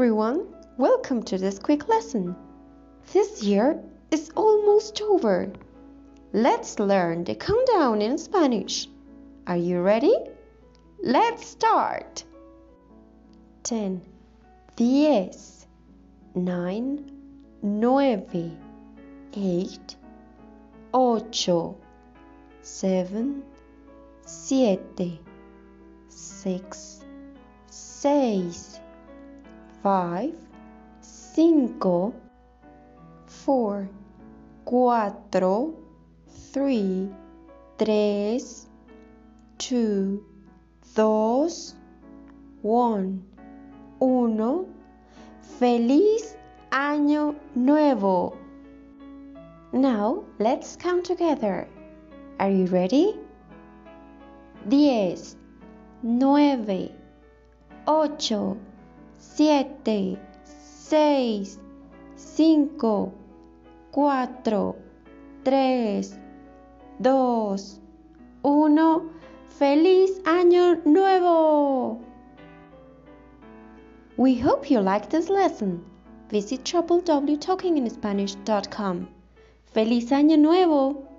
everyone, welcome to this quick lesson. This year is almost over. Let's learn the countdown in Spanish. Are you ready? Let's start. 10, 10, 9, 9, 8, 8, 7, 7, 6, 6, 5, 5, 4, 4, 3, 3, 2, 2, 1, 1. ¡Feliz Año Nuevo! Now let's count together. Are you ready? Diez, nueve, ocho, siete, seis, cinco, cuatro, tres, dos, uno. ¡Feliz Año Nuevo! We hope you liked this lesson. Visit www.talkinginspanish.com. ¡Feliz Año Nuevo!